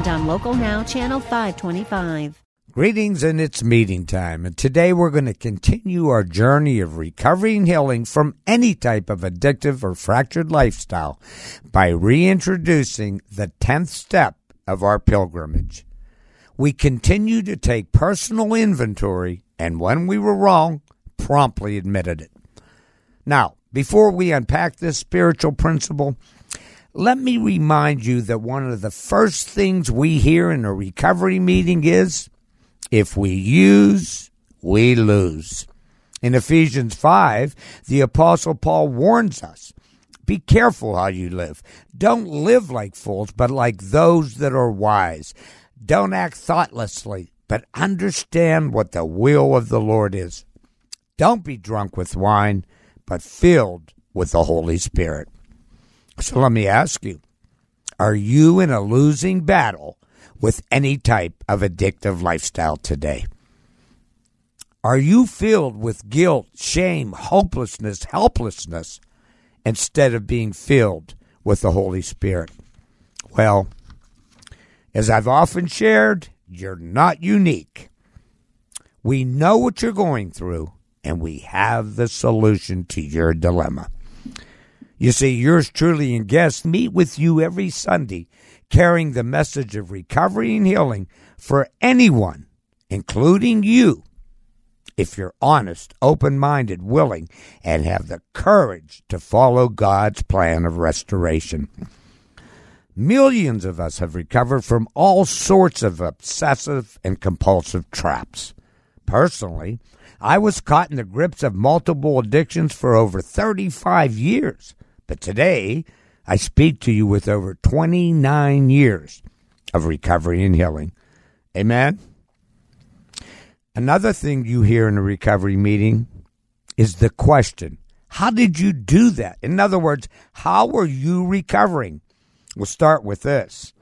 and on Local Now, Channel 525. Greetings, and it's meeting time. And today we're going to continue our journey of recovery and healing from any type of addictive or fractured lifestyle by reintroducing the 10th step of our pilgrimage. We continue to take personal inventory, and when we were wrong, promptly admitted it. Now, before we unpack this spiritual principle, let me remind you that one of the first things we hear in a recovery meeting is if we use, we lose. In Ephesians 5, the Apostle Paul warns us be careful how you live. Don't live like fools, but like those that are wise. Don't act thoughtlessly, but understand what the will of the Lord is. Don't be drunk with wine, but filled with the Holy Spirit. So let me ask you are you in a losing battle with any type of addictive lifestyle today? Are you filled with guilt, shame, hopelessness, helplessness, instead of being filled with the Holy Spirit? Well, as I've often shared, you're not unique. We know what you're going through, and we have the solution to your dilemma. You see, yours truly and guests meet with you every Sunday carrying the message of recovery and healing for anyone, including you, if you're honest, open minded, willing, and have the courage to follow God's plan of restoration. Millions of us have recovered from all sorts of obsessive and compulsive traps. Personally, I was caught in the grips of multiple addictions for over 35 years, but today I speak to you with over 29 years of recovery and healing. Amen. Another thing you hear in a recovery meeting is the question How did you do that? In other words, how were you recovering? We'll start with this.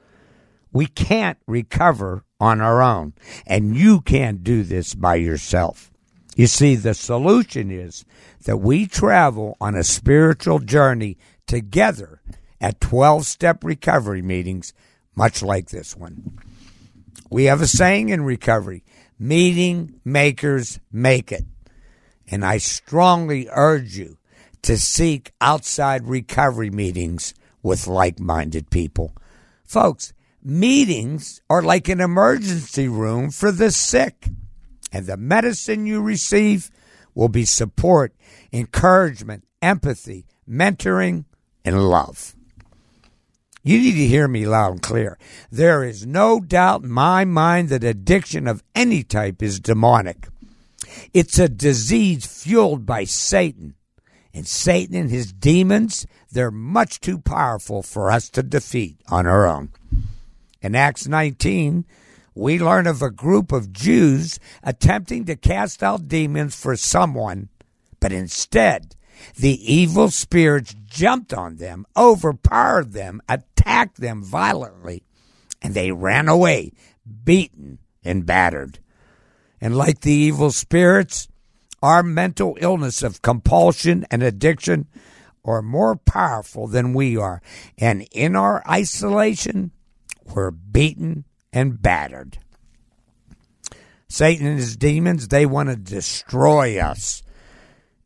We can't recover on our own, and you can't do this by yourself. You see, the solution is that we travel on a spiritual journey together at 12 step recovery meetings, much like this one. We have a saying in recovery meeting makers make it. And I strongly urge you to seek outside recovery meetings with like minded people. Folks, meetings are like an emergency room for the sick, and the medicine you receive will be support, encouragement, empathy, mentoring, and love. You need to hear me loud and clear. There is no doubt in my mind that addiction of any type is demonic. It's a disease fueled by Satan. And Satan and his demons, they're much too powerful for us to defeat on our own. In Acts 19, we learn of a group of Jews attempting to cast out demons for someone, but instead the evil spirits jumped on them, overpowered them, attacked them violently, and they ran away, beaten and battered. And like the evil spirits, our mental illness of compulsion and addiction are more powerful than we are. And in our isolation, we're beaten and battered. Satan and his demons, they want to destroy us.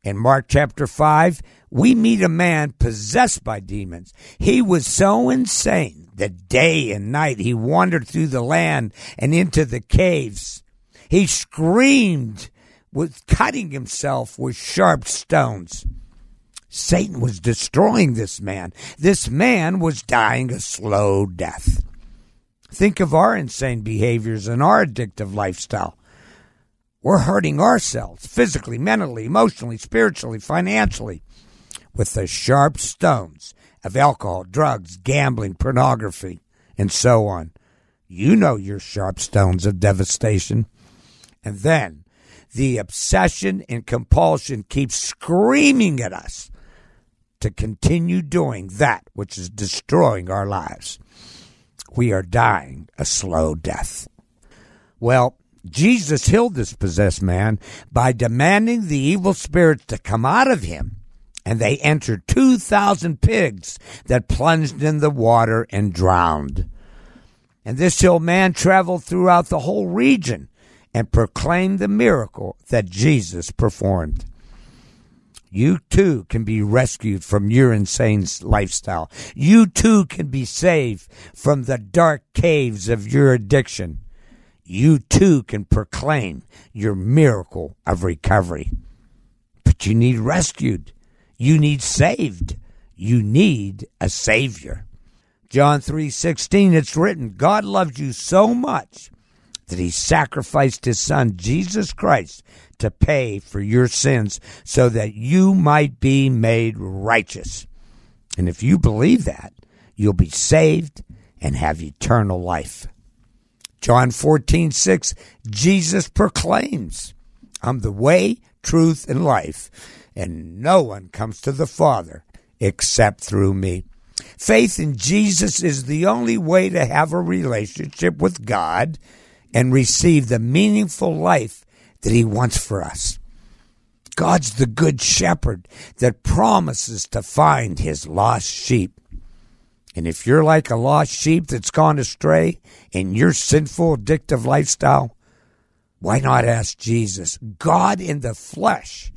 In Mark chapter 5, we meet a man possessed by demons. He was so insane that day and night he wandered through the land and into the caves. He screamed with cutting himself with sharp stones. Satan was destroying this man. This man was dying a slow death. Think of our insane behaviors and our addictive lifestyle. We're hurting ourselves physically, mentally, emotionally, spiritually, financially with the sharp stones of alcohol, drugs, gambling, pornography, and so on. You know your sharp stones of devastation. And then the obsession and compulsion keep screaming at us to continue doing that which is destroying our lives. We are dying a slow death. Well, Jesus healed this possessed man by demanding the evil spirits to come out of him, and they entered 2,000 pigs that plunged in the water and drowned. And this healed man traveled throughout the whole region and proclaimed the miracle that Jesus performed. You too can be rescued from your insane lifestyle. You too can be saved from the dark caves of your addiction you too can proclaim your miracle of recovery. But you need rescued. You need saved. You need a savior. John 3:16 it's written, God loved you so much that he sacrificed his son Jesus Christ to pay for your sins so that you might be made righteous. And if you believe that, you'll be saved and have eternal life. John 14, 6, Jesus proclaims, I'm the way, truth, and life, and no one comes to the Father except through me. Faith in Jesus is the only way to have a relationship with God and receive the meaningful life that He wants for us. God's the good shepherd that promises to find His lost sheep. And if you're like a lost sheep that's gone astray in your sinful, addictive lifestyle, why not ask Jesus, God in the flesh,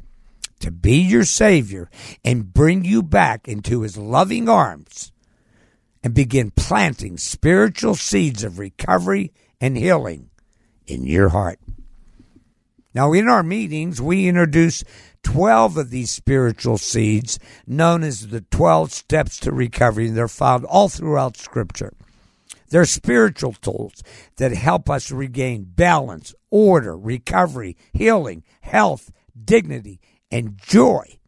to be your Savior and bring you back into His loving arms and begin planting spiritual seeds of recovery and healing in your heart? Now, in our meetings, we introduce 12 of these spiritual seeds, known as the 12 steps to recovery. and They're found all throughout Scripture. They're spiritual tools that help us regain balance, order, recovery, healing, health, dignity, and joy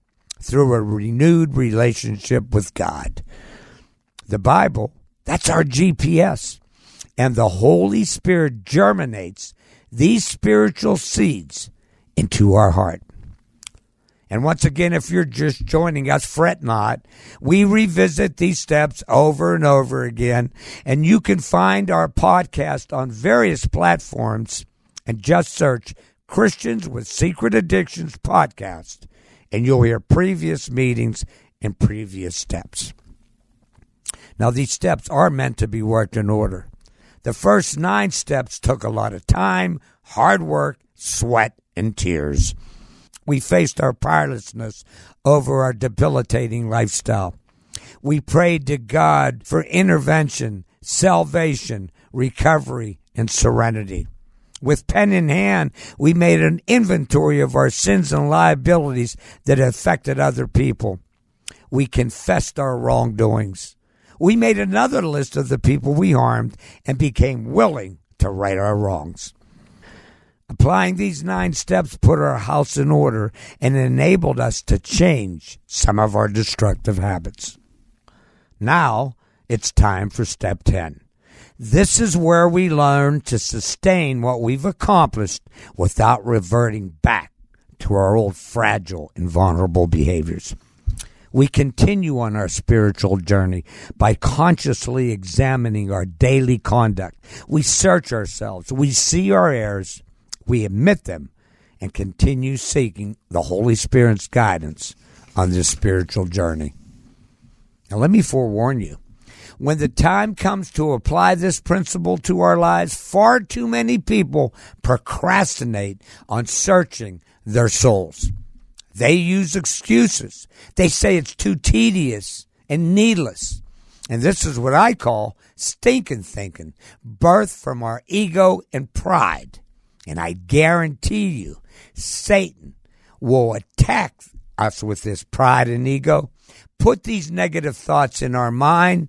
through a renewed relationship with God. The Bible, that's our GPS. And the Holy Spirit germinates these spiritual seeds into our heart. And once again, if you're just joining us, fret not. We revisit these steps over and over again. And you can find our podcast on various platforms and just search Christians with Secret Addictions podcast. And you'll hear previous meetings and previous steps. Now, these steps are meant to be worked in order. The first nine steps took a lot of time, hard work, sweat, and tears we faced our powerlessness over our debilitating lifestyle. We prayed to God for intervention, salvation, recovery, and serenity. With pen in hand, we made an inventory of our sins and liabilities that affected other people. We confessed our wrongdoings. We made another list of the people we harmed and became willing to right our wrongs. Applying these nine steps put our house in order and enabled us to change some of our destructive habits. Now it's time for step 10. This is where we learn to sustain what we've accomplished without reverting back to our old fragile and vulnerable behaviors. We continue on our spiritual journey by consciously examining our daily conduct. We search ourselves, we see our errors, we admit them and continue seeking the Holy Spirit's guidance on this spiritual journey. Now, let me forewarn you when the time comes to apply this principle to our lives, far too many people procrastinate on searching their souls. They use excuses. They say it's too tedious and needless. And this is what I call stinking thinking, birth from our ego and pride. And I guarantee you, Satan will attack us with this pride and ego, put these negative thoughts in our mind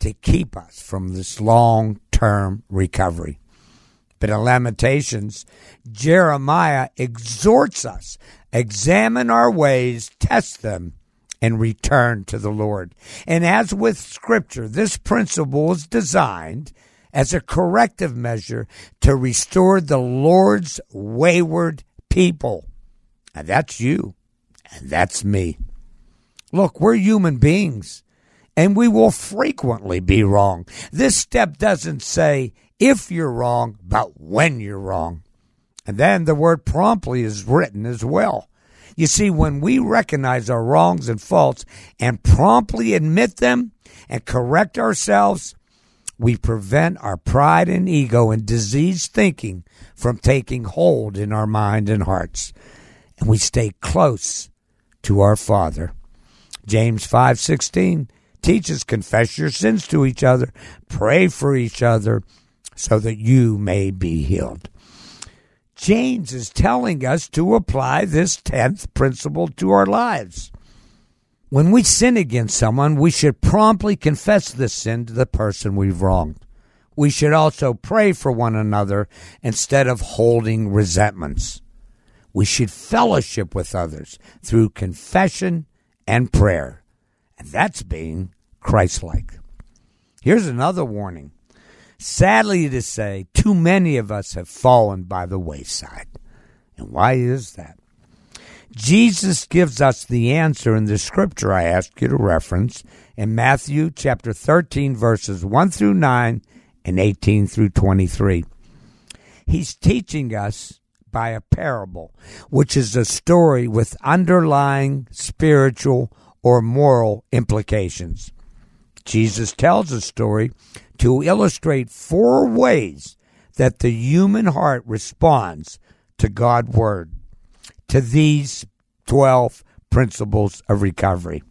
to keep us from this long term recovery. But in Lamentations, Jeremiah exhorts us examine our ways, test them, and return to the Lord. And as with Scripture, this principle is designed as a corrective measure to restore the Lord's wayward people. And that's you, and that's me. Look, we're human beings, and we will frequently be wrong. This step doesn't say if you're wrong, but when you're wrong. And then the word promptly is written as well. You see, when we recognize our wrongs and faults and promptly admit them and correct ourselves, we prevent our pride and ego and diseased thinking from taking hold in our mind and hearts. And we stay close to our Father. James 5:16 teaches confess your sins to each other, pray for each other so that you may be healed. James is telling us to apply this 10th principle to our lives. When we sin against someone, we should promptly confess this sin to the person we've wronged. We should also pray for one another instead of holding resentments. We should fellowship with others through confession and prayer. And that's being Christ like. Here's another warning Sadly to say, too many of us have fallen by the wayside. And why is that? Jesus gives us the answer in the scripture I asked you to reference in Matthew chapter 13, verses 1 through 9 and 18 through 23. He's teaching us by a parable, which is a story with underlying spiritual or moral implications. Jesus tells a story to illustrate four ways that the human heart responds to God's Word, to these 12 principles of recovery.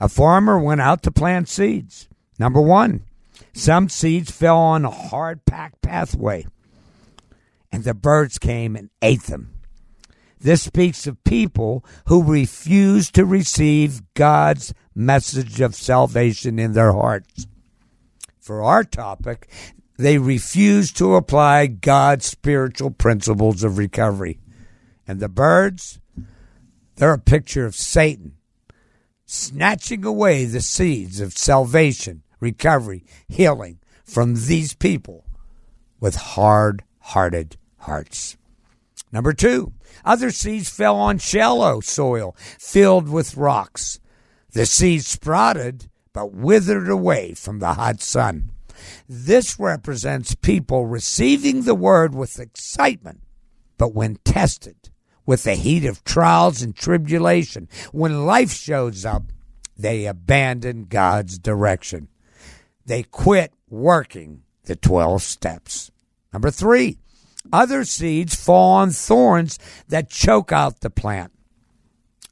A farmer went out to plant seeds. Number one, some seeds fell on a hard packed pathway, and the birds came and ate them. This speaks of people who refuse to receive God's message of salvation in their hearts for our topic, they refuse to apply God's spiritual principles of recovery. And the birds, they're a picture of Satan snatching away the seeds of salvation, recovery, healing from these people with hard hearted hearts. Number two, other seeds fell on shallow soil filled with rocks. The seeds sprouted, but withered away from the hot sun. This represents people receiving the word with excitement, but when tested with the heat of trials and tribulation, when life shows up, they abandon God's direction. They quit working the 12 steps. Number three, other seeds fall on thorns that choke out the plant.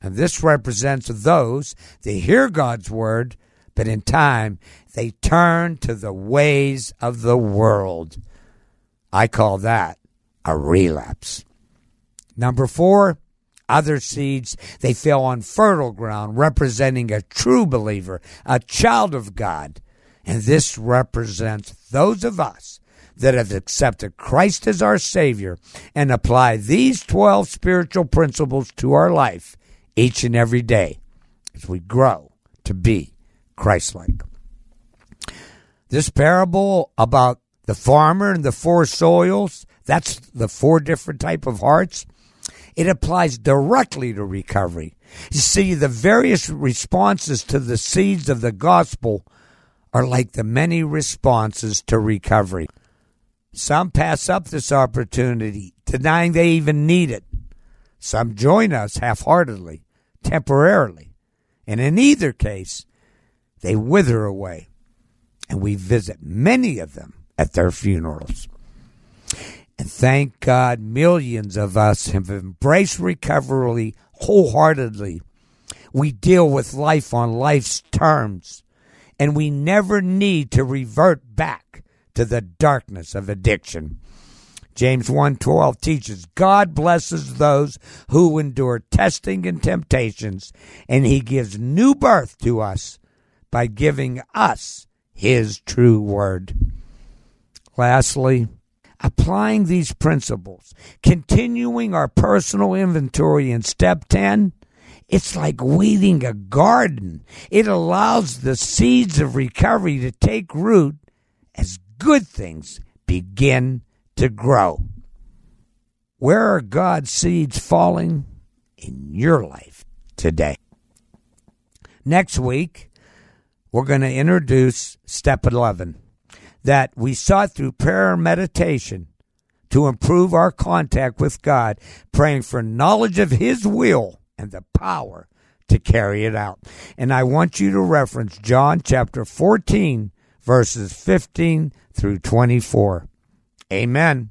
And this represents those that hear God's word but in time they turn to the ways of the world. I call that a relapse. Number four, other seeds, they fell on fertile ground, representing a true believer, a child of God. And this represents those of us that have accepted Christ as our Savior and apply these 12 spiritual principles to our life each and every day as we grow to be Christ-like. This parable about the farmer and the four soils, that's the four different type of hearts. It applies directly to recovery. You see, the various responses to the seeds of the gospel are like the many responses to recovery. Some pass up this opportunity, denying they even need it. Some join us half heartedly, temporarily. And in either case, they wither away. And we visit many of them at their funerals. And thank God, millions of us have embraced recovery wholeheartedly. We deal with life on life's terms, and we never need to revert back to the darkness of addiction. James 1:12 teaches God blesses those who endure testing and temptations and he gives new birth to us by giving us His true word. Lastly, applying these principles, continuing our personal inventory in step 10, it's like weeding a garden. It allows the seeds of recovery to take root good things begin to grow. Where are God's seeds falling in your life today? Next week, we're going to introduce step 11 that we sought through prayer and meditation to improve our contact with God, praying for knowledge of His will and the power to carry it out. And I want you to reference John chapter 14, verses 15 through 24. Amen.